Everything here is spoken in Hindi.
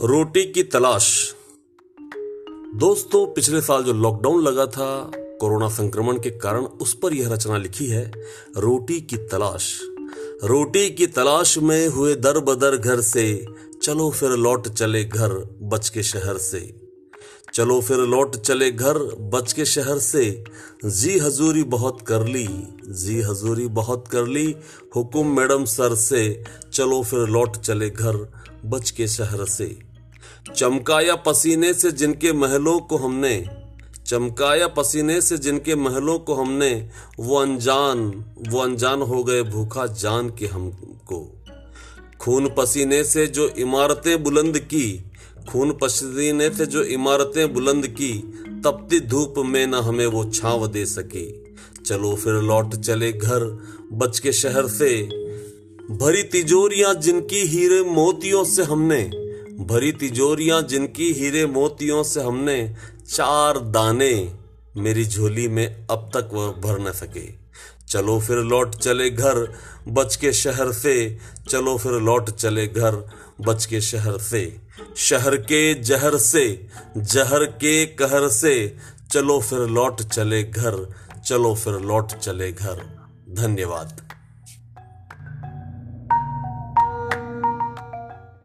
रोटी की तलाश। दोस्तों, पिछले साल जो लॉकडाउन लगा था, कोरोना संक्रमण के कारण उस पर यह रचना लिखी है, रोटी की तलाश। रोटी की तलाश में हुए दर बदर घर से, चलो फिर लौट चले घर बच के शहर से। चलो फिर लौट चले घर बच के शहर से। जी हजूरी बहुत कर ली, जी हजूरी बहुत कर ली, हुकुम मैडम सर से। चलो फिर लौट चले घर बच के शहर से। चमकाया पसीने से जिनके महलों को हमने, चमकाया पसीने से जिनके महलों को हमने, वो अनजान वो अनजान हो गए भूखा जान के हमको। खून पसीने से जो इमारतें बुलंद की खून पसीने से जो इमारतें बुलंद की, तपती धूप में न हमें वो छाव दे सकी। चलो फिर लौट चले घर, बच के शहर से। भरी तिजोरियाँ जिनकी हीरे मोतियों से हमने, भरी तिजोरियाँ जिनकी हीरे मोतियों से हमने, चार दाने मेरी झोली में अब तक वह भर न सके। चलो फिर लौट चले घर, बच के शहर से। चलो फिर लौट चले घर, बच के शहर से। शहर के जहर से, जहर के कहर से। चलो फिर लौट चले घर, चलो फिर लौट चले घर। धन्यवाद।